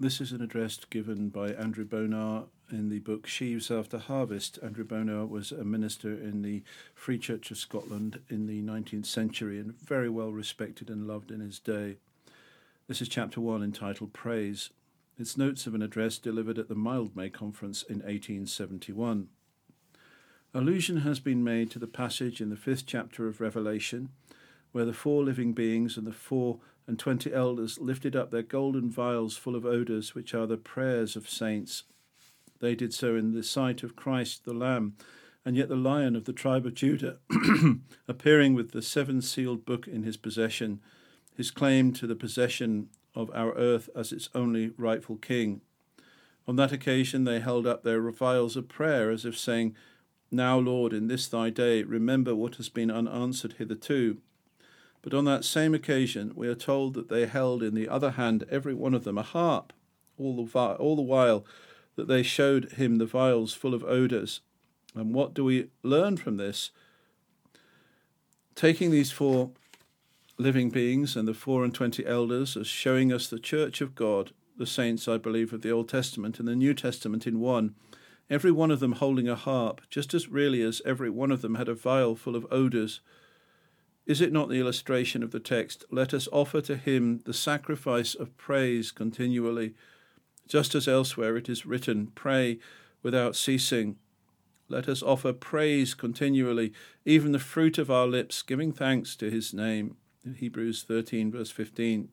This is an address given by Andrew Bonar in the book Sheaves After Harvest. Andrew Bonar was a minister in the Free Church of Scotland in the 19th century and very well respected and loved in his day. This is chapter 1 entitled Praise. It's notes of an address delivered at the Mildmay Conference in 1871. Allusion has been made to the passage in the fifth chapter of Revelation where the four living beings and the four and twenty elders lifted up their golden vials full of odours, which are the prayers of saints. They did so in the sight of Christ the Lamb, and yet the Lion of the tribe of Judah, appearing with the seven sealed book in his possession, his claim to the possession of our earth as its only rightful king. On that occasion they held up their vials of prayer, as if saying, Now, Lord, in this thy day, remember what has been unanswered hitherto but on that same occasion, we are told that they held in the other hand, every one of them, a harp, all the, all the while that they showed him the vials full of odours. And what do we learn from this? Taking these four living beings and the four and twenty elders as showing us the church of God, the saints, I believe, of the Old Testament and the New Testament in one, every one of them holding a harp, just as really as every one of them had a vial full of odours is it not the illustration of the text? Let us offer to him the sacrifice of praise continually, just as elsewhere it is written, Pray without ceasing. Let us offer praise continually, even the fruit of our lips, giving thanks to his name. In Hebrews 13, verse 15.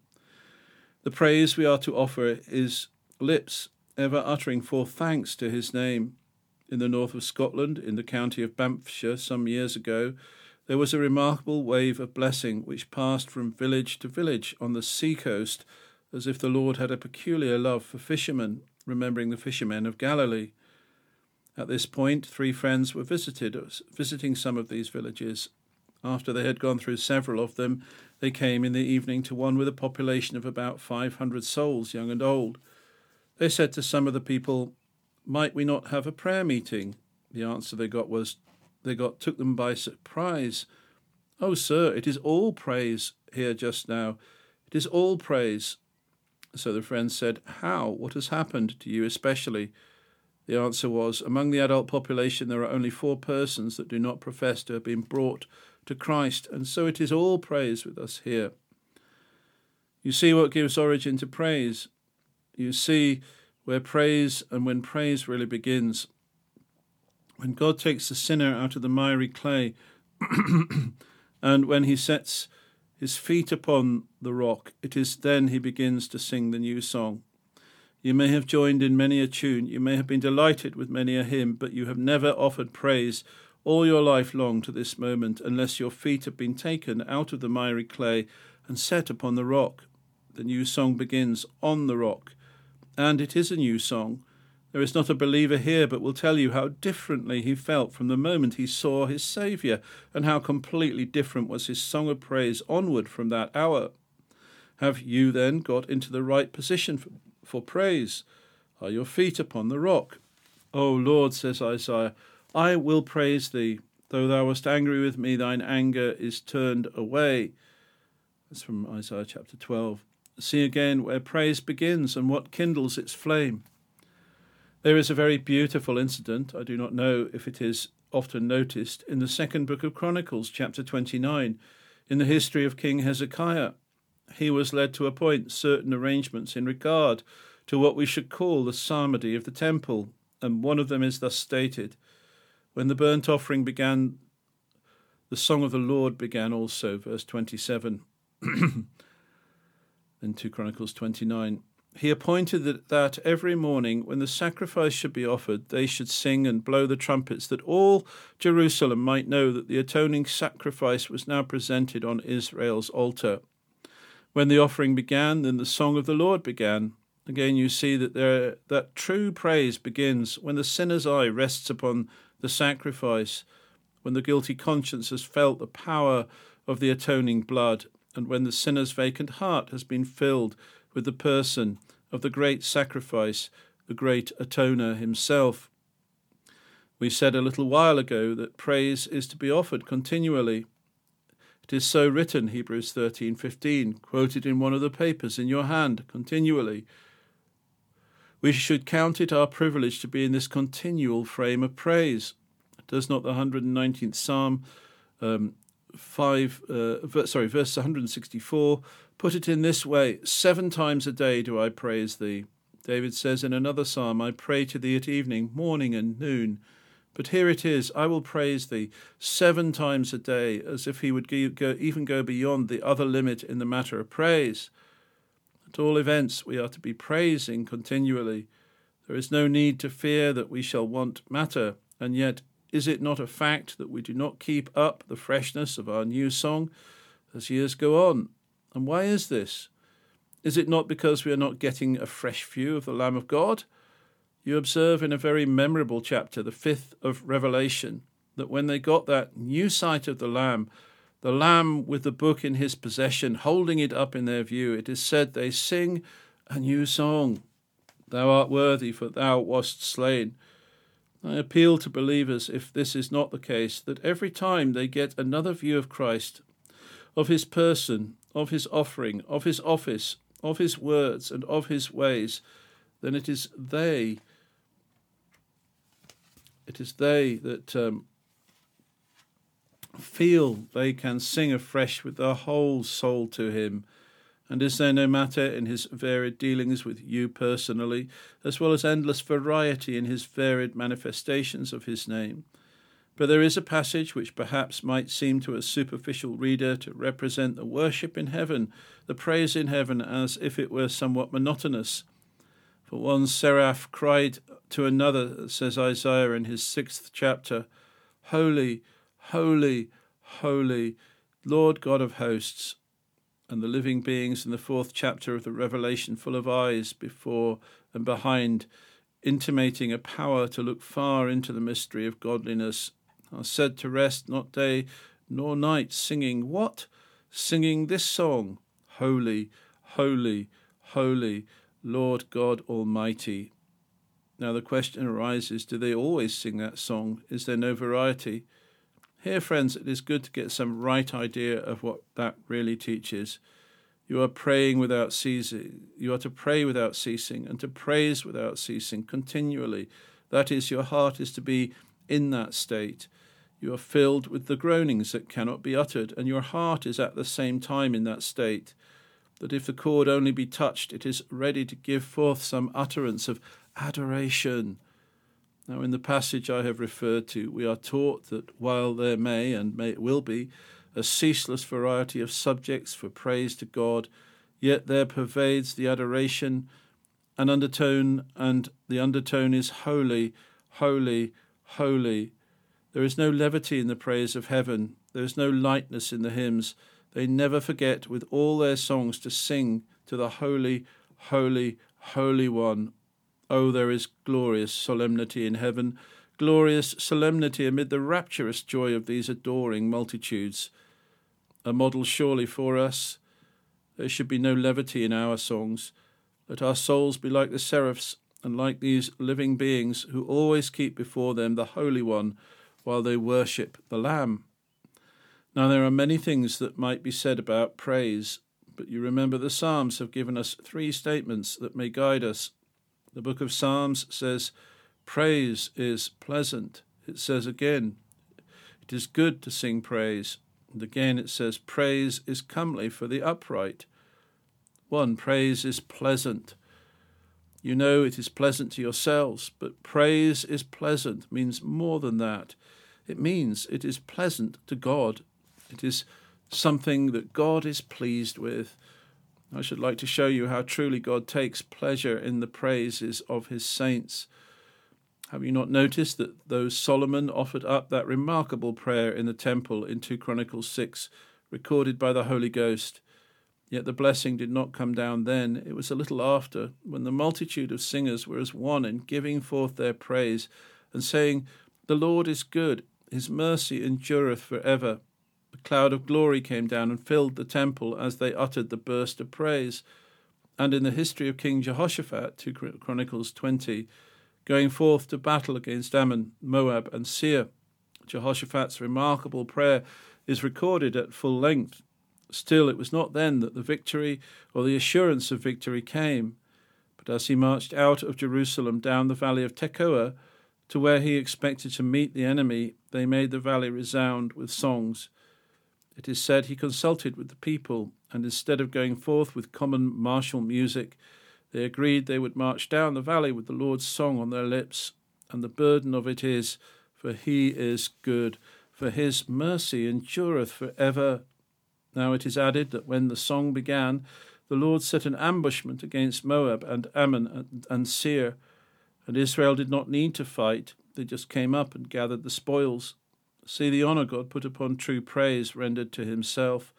The praise we are to offer is lips ever uttering forth thanks to his name. In the north of Scotland, in the county of Banffshire, some years ago, there was a remarkable wave of blessing which passed from village to village on the sea coast, as if the Lord had a peculiar love for fishermen, remembering the fishermen of Galilee. At this point, three friends were visited, visiting some of these villages. After they had gone through several of them, they came in the evening to one with a population of about 500 souls, young and old. They said to some of the people, Might we not have a prayer meeting? The answer they got was, they got took them by surprise. Oh, sir, it is all praise here just now. It is all praise. So the friend said, How? What has happened to you especially? The answer was, Among the adult population, there are only four persons that do not profess to have been brought to Christ, and so it is all praise with us here. You see what gives origin to praise. You see where praise and when praise really begins when God takes the sinner out of the miry clay, and when he sets his feet upon the rock, it is then he begins to sing the new song. You may have joined in many a tune, you may have been delighted with many a hymn, but you have never offered praise all your life long to this moment unless your feet have been taken out of the miry clay and set upon the rock. The new song begins on the rock, and it is a new song there is not a believer here but will tell you how differently he felt from the moment he saw his Saviour, and how completely different was his song of praise onward from that hour. Have you then got into the right position for, praise? Are your feet upon the rock? O Lord, says Isaiah, I will praise thee. Though thou wast angry with me, thine anger is turned away. That's from Isaiah chapter 12. See again where praise begins and what kindles its flame. There is a very beautiful incident, I do not know if it is often noticed, in the second book of Chronicles, chapter 29, in the history of King Hezekiah. He was led to appoint certain arrangements in regard to what we should call the psalmody of the temple, and one of them is thus stated When the burnt offering began, the song of the Lord began also, verse 27. in 2 Chronicles 29 he appointed that, every morning, when the sacrifice should be offered, they should sing and blow the trumpets, that all Jerusalem might know that the atoning sacrifice was now presented on Israel's altar. When the offering began, then the song of the Lord began. Again, you see that there that true praise begins when the sinner's eye rests upon the sacrifice, when the guilty conscience has felt the power of the atoning blood, and when the sinner's vacant heart has been filled with the person of the great sacrifice, the great atoner himself. We said a little while ago that praise is to be offered continually. It is so written, Hebrews 13:15, quoted in one of the papers in your hand continually. We should count it our privilege to be in this continual frame of praise. Does not the 119th Psalm, um, five, uh, sorry, verse 164, put it in this way: Seven times a day do I praise Thee. David says in another psalm, I pray to Thee at evening, morning, and noon. But here it is, I will praise Thee seven times a day, as if he would go, even go beyond the other limit in the matter of praise. At all events, we are to be praising continually. There is no need to fear that we shall want matter, and yet is it not a fact that we do not keep up the freshness of our new song as years go on? And why is this? Is it not because we are not getting a fresh view of the Lamb of God? You observe in a very memorable chapter, the fifth of Revelation, that when they got that new sight of the Lamb, the Lamb with the book in his possession, holding it up in their view, it is said they sing a new song Thou art worthy, for thou wast slain. I appeal to believers, if this is not the case, that every time they get another view of Christ, of his person, of his offering, of his office, of his words, and of his ways, then it is they, it is they that um, feel they can sing afresh with their whole soul to him. And is there no matter in his varied dealings with you personally, as well as endless variety in his varied manifestations of his name? But there is a passage which perhaps might seem to a superficial reader to represent the worship in heaven, the praise in heaven, as if it were somewhat monotonous. For one seraph cried to another, says Isaiah in his sixth chapter, Holy, holy, holy, Lord God of hosts, and the living beings in the fourth chapter of the Revelation, full of eyes before and behind, intimating a power to look far into the mystery of godliness, are said to rest not day nor night, singing what? Singing this song Holy, holy, holy, Lord God Almighty. Now the question arises do they always sing that song? Is there no variety? Here, friends, it is good to get some right idea of what that really teaches. You are praying without ceasing. You are to pray without ceasing and to praise without ceasing continually. That is, your heart is to be in that state. You are filled with the groanings that cannot be uttered, and your heart is at the same time in that state. That if the chord only be touched, it is ready to give forth some utterance of adoration. Now, in the passage I have referred to, we are taught that while there may and may will be a ceaseless variety of subjects for praise to God, yet there pervades the adoration an undertone, and the undertone is holy, holy, holy. There is no levity in the praise of heaven, there is no lightness in the hymns. They never forget with all their songs to sing to the holy, holy, holy one, Oh, there is glorious solemnity in heaven, glorious solemnity amid the rapturous joy of these adoring multitudes. A model surely for us. There should be no levity in our songs. Let our souls be like the seraphs and like these living beings who always keep before them the Holy One while they worship the Lamb. Now, there are many things that might be said about praise, but you remember the Psalms have given us three statements that may guide us the book of Psalms says, Praise is pleasant. It says again, It is good to sing praise. And again it says, Praise is comely for the upright. One, praise is pleasant. You know it is pleasant to yourselves, but praise is pleasant means more than that. It means it is pleasant to God. It is something that God is pleased with. I should like to show you how truly God takes pleasure in the praises of his saints. Have you not noticed that though Solomon offered up that remarkable prayer in the temple in 2 Chronicles 6, recorded by the Holy Ghost, yet the blessing did not come down then, it was a little after, when the multitude of singers were as one in giving forth their praise and saying, The Lord is good, his mercy endureth for ever. Cloud of glory came down and filled the temple as they uttered the burst of praise. And in the history of King Jehoshaphat, 2 Chronicles 20, going forth to battle against Ammon, Moab, and Seir, Jehoshaphat's remarkable prayer is recorded at full length. Still, it was not then that the victory or the assurance of victory came. But as he marched out of Jerusalem down the valley of Tekoa to where he expected to meet the enemy, they made the valley resound with songs. It is said he consulted with the people, and instead of going forth with common martial music, they agreed they would march down the valley with the Lord's song on their lips. And the burden of it is, For he is good, for his mercy endureth for ever. Now it is added that when the song began, the Lord set an ambushment against Moab and Ammon and, and Seir, and Israel did not need to fight. They just came up and gathered the spoils. See the honour God put upon true praise rendered to himself.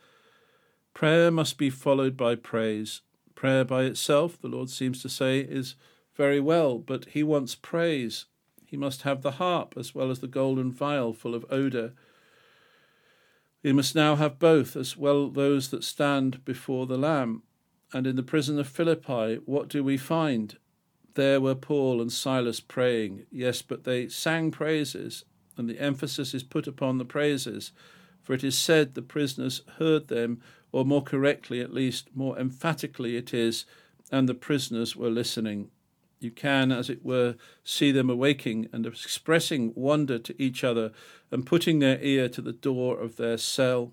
Prayer must be followed by praise. Prayer by itself, the Lord seems to say, is very well, but he wants praise. He must have the harp as well as the golden vial full of odour. He must now have both, as well those that stand before the Lamb. And in the prison of Philippi, what do we find? There were Paul and Silas praying. Yes, but they sang praises, and the emphasis is put upon the praises, for it is said the prisoners heard them, or more correctly, at least, more emphatically, it is, and the prisoners were listening. You can, as it were, see them awaking and expressing wonder to each other and putting their ear to the door of their cell.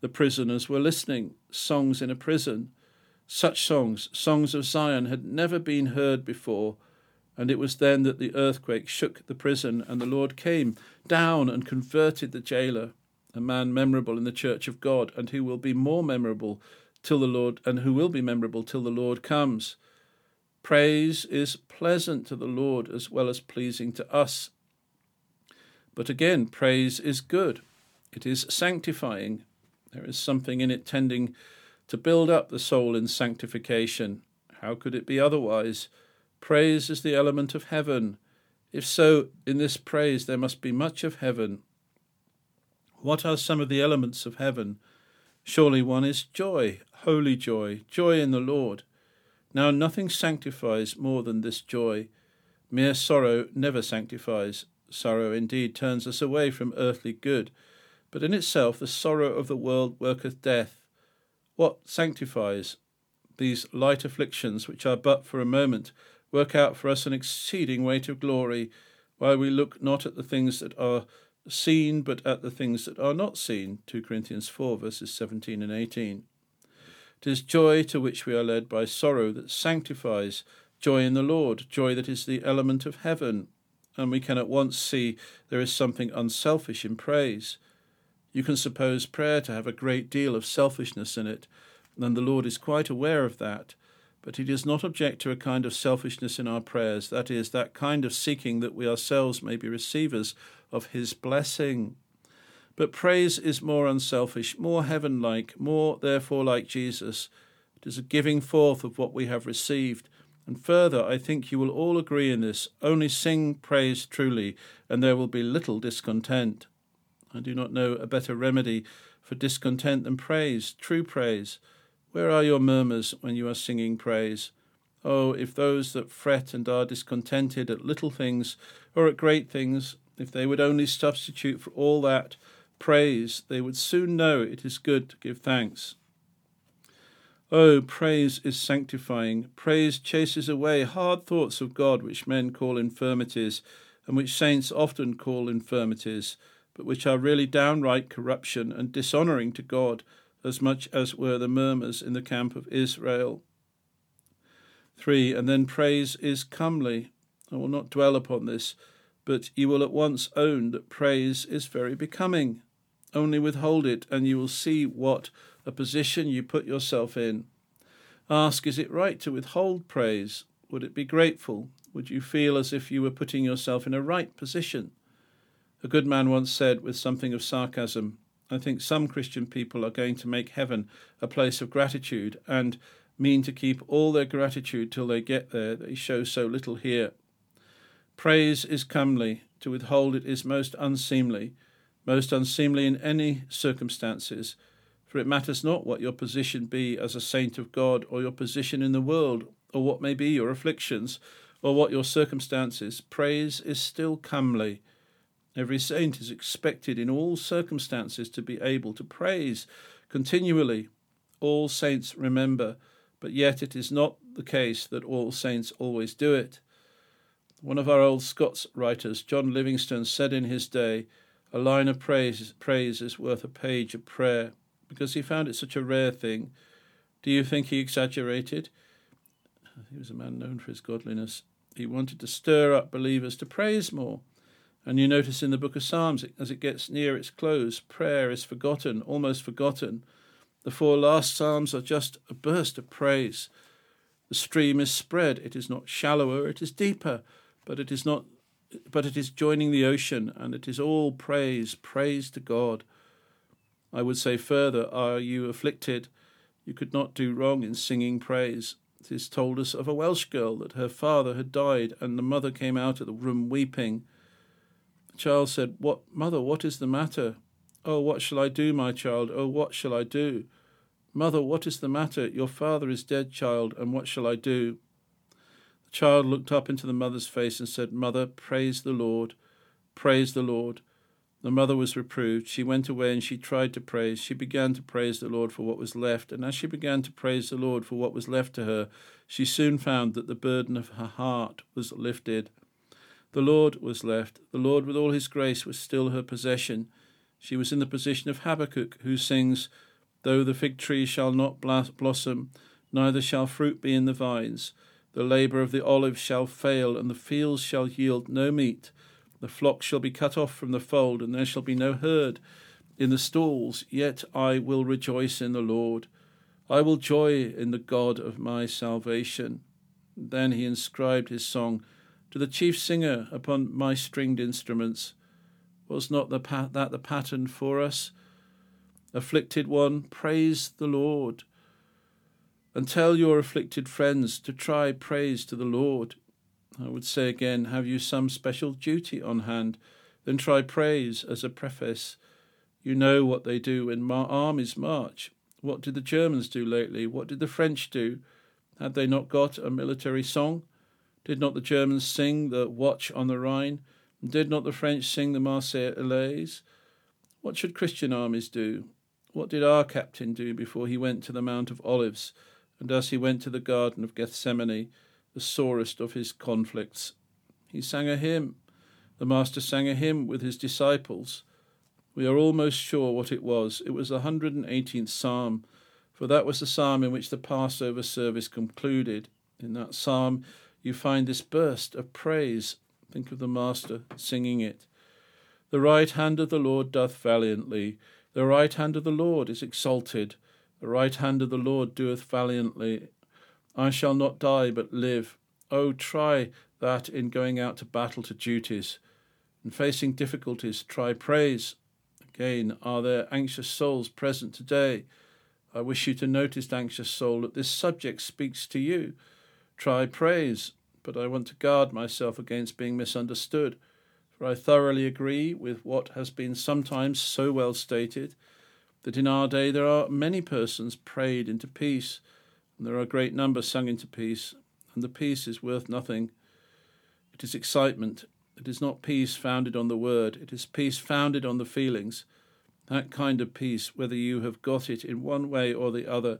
The prisoners were listening, songs in a prison. Such songs, songs of Zion, had never been heard before, and it was then that the earthquake shook the prison, and the Lord came down and converted the jailer, a man memorable in the church of God, and who will be more memorable till the Lord, and who will be memorable till the Lord comes. Praise is pleasant to the Lord as well as pleasing to us. But again, praise is good. It is sanctifying. There is something in it tending to build up the soul in sanctification. How could it be otherwise? Praise is the element of heaven. If so, in this praise there must be much of heaven. What are some of the elements of heaven? Surely one is joy, holy joy, joy in the Lord. Now nothing sanctifies more than this joy. Mere sorrow never sanctifies. Sorrow indeed turns us away from earthly good, but in itself the sorrow of the world worketh death. What sanctifies? These light afflictions, which are but for a moment, work out for us an exceeding weight of glory, while we look not at the things that are seen, but at the things that are not seen. 2 Corinthians 4, verses 17 and 18. It is joy to which we are led by sorrow that sanctifies, joy in the Lord, joy that is the element of heaven. And we can at once see there is something unselfish in praise. You can suppose prayer to have a great deal of selfishness in it, and the Lord is quite aware of that. But he does not object to a kind of selfishness in our prayers, that is, that kind of seeking that we ourselves may be receivers of his blessing. But praise is more unselfish, more heaven like, more therefore like Jesus. It is a giving forth of what we have received. And further, I think you will all agree in this only sing praise truly, and there will be little discontent. I do not know a better remedy for discontent than praise, true praise. Where are your murmurs when you are singing praise? Oh, if those that fret and are discontented at little things or at great things, if they would only substitute for all that praise, they would soon know it is good to give thanks. Oh, praise is sanctifying. Praise chases away hard thoughts of God, which men call infirmities, and which saints often call infirmities but which are really downright corruption and dishonouring to God, as much as were the murmurs in the camp of Israel. 3. And then praise is comely. I will not dwell upon this, but you will at once own that praise is very becoming. Only withhold it, and you will see what a position you put yourself in. Ask, is it right to withhold praise? Would it be grateful? Would you feel as if you were putting yourself in a right position? A good man once said, with something of sarcasm, I think some Christian people are going to make heaven a place of gratitude and mean to keep all their gratitude till they get there. They show so little here. Praise is comely, to withhold it is most unseemly, most unseemly in any circumstances, for it matters not what your position be as a saint of God, or your position in the world, or what may be your afflictions, or what your circumstances. Praise is still comely Every saint is expected in all circumstances to be able to praise continually. All saints remember, but yet it is not the case that all saints always do it. One of our old Scots writers, John Livingstone, said in his day, A line of praise, praise is worth a page of prayer, because he found it such a rare thing. Do you think he exaggerated? He was a man known for his godliness. He wanted to stir up believers to praise more. And you notice in the book of Psalms, as it gets near its close, prayer is forgotten, almost forgotten. The four last Psalms are just a burst of praise. The stream is spread. It is not shallower, it is deeper, but it is not but it is joining the ocean, and it is all praise, praise to God. I would say further, are you afflicted? You could not do wrong in singing praise. It is told us of a Welsh girl that her father had died, and the mother came out of the room weeping. Child said, What, mother, what is the matter? Oh, what shall I do, my child? Oh, what shall I do? Mother, what is the matter? Your father is dead, child, and what shall I do? The child looked up into the mother's face and said, Mother, praise the Lord, praise the Lord. The mother was reproved. She went away and she tried to praise. She began to praise the Lord for what was left, and as she began to praise the Lord for what was left to her, she soon found that the burden of her heart was lifted. The Lord was left. The Lord, with all his grace, was still her possession. She was in the position of Habakkuk, who sings, Though the fig tree shall not blossom, neither shall fruit be in the vines, the labour of the olive shall fail, and the fields shall yield no meat. The flock shall be cut off from the fold, and there shall be no herd in the stalls. Yet I will rejoice in the Lord. I will joy in the God of my salvation. Then he inscribed his song to the chief singer upon my stringed instruments. Was not the pa- that the pattern for us? Afflicted one, praise the Lord. And tell your afflicted friends to try praise to the Lord. I would say again, have you some special duty on hand? Then try praise as a preface. You know what they do when mar- armies march. What did the Germans do lately? What did the French do? Had they not got a military song? Did not the Germans sing the Watch on the Rhine? Did not the French sing the Marseillaise? What should Christian armies do? What did our captain do before he went to the Mount of Olives, and as he went to the Garden of Gethsemane, the sorest of his conflicts? He sang a hymn. The Master sang a hymn with his disciples. We are almost sure what it was. It was the 118th Psalm, for that was the psalm in which the Passover service concluded. In that psalm, you find this burst of praise. Think of the Master singing it. The right hand of the Lord doth valiantly. The right hand of the Lord is exalted. The right hand of the Lord doeth valiantly. I shall not die, but live. Oh, try that in going out to battle to duties. In facing difficulties, try praise. Again, are there anxious souls present today? I wish you to notice, anxious soul, that this subject speaks to you. Try praise, but I want to guard myself against being misunderstood for I thoroughly agree with what has been sometimes so well stated that in our day there are many persons prayed into peace, and there are a great number sung into peace, and the peace is worth nothing. It is excitement. It is not peace founded on the word, it is peace founded on the feelings. That kind of peace, whether you have got it in one way or the other,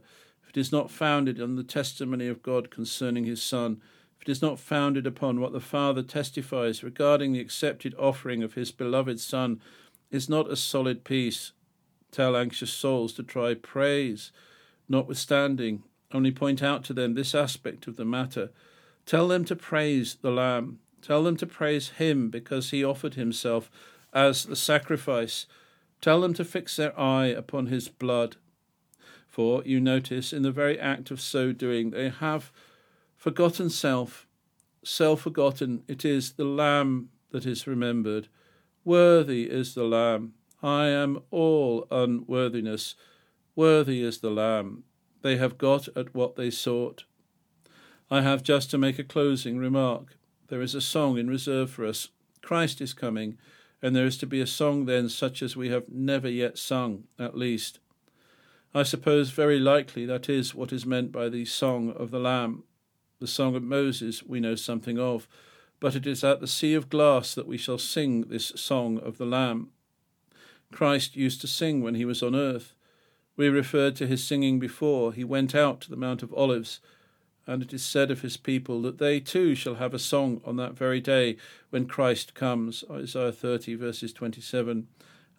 it is not founded on the testimony of God concerning his Son, if it is not founded upon what the Father testifies regarding the accepted offering of his beloved Son, is not a solid peace. Tell anxious souls to try praise, notwithstanding, only point out to them this aspect of the matter. Tell them to praise the Lamb. Tell them to praise him because he offered himself as the sacrifice. Tell them to fix their eye upon his blood. For you notice, in the very act of so doing, they have Forgotten self, self forgotten, it is the Lamb that is remembered. Worthy is the Lamb. I am all unworthiness. Worthy is the Lamb. They have got at what they sought. I have just to make a closing remark. There is a song in reserve for us. Christ is coming, and there is to be a song then such as we have never yet sung, at least. I suppose very likely that is what is meant by the Song of the Lamb. The Song of Moses we know something of, but it is at the Sea of Glass that we shall sing this Song of the Lamb. Christ used to sing when he was on earth. We referred to his singing before. He went out to the Mount of Olives, and it is said of his people that they too shall have a song on that very day when Christ comes. Isaiah 30, verses 27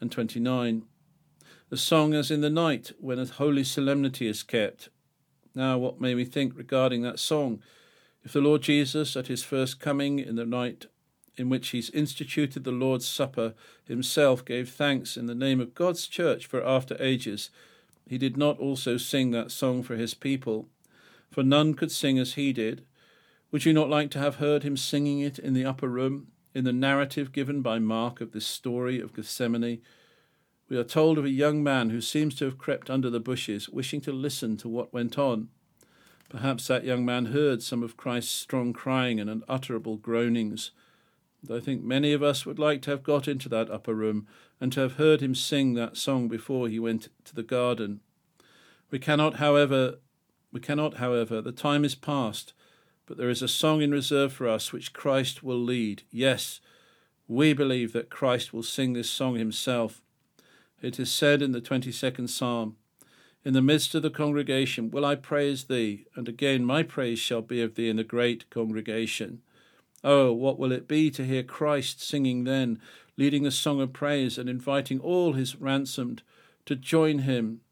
and 29. The song as in the night when a holy solemnity is kept. Now, what may we think regarding that song? If the Lord Jesus, at his first coming in the night in which he instituted the Lord's Supper, himself gave thanks in the name of God's church for after ages, he did not also sing that song for his people, for none could sing as he did. Would you not like to have heard him singing it in the upper room, in the narrative given by Mark of this story of Gethsemane? We are told of a young man who seems to have crept under the bushes, wishing to listen to what went on. Perhaps that young man heard some of Christ's strong crying and unutterable groanings. And I think many of us would like to have got into that upper room and to have heard him sing that song before he went to the garden. We cannot, however, we cannot, however, the time is past, but there is a song in reserve for us which Christ will lead. Yes, we believe that Christ will sing this song himself. It is said in the 22nd Psalm, In the midst of the congregation will I praise thee, and again my praise shall be of thee in the great congregation. Oh, what will it be to hear Christ singing then, leading a song of praise and inviting all his ransomed to join him?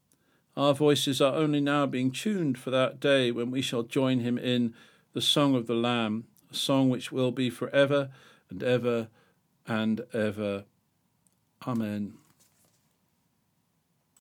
Our voices are only now being tuned for that day when we shall join him in the song of the Lamb, a song which will be for ever and ever and ever. Amen.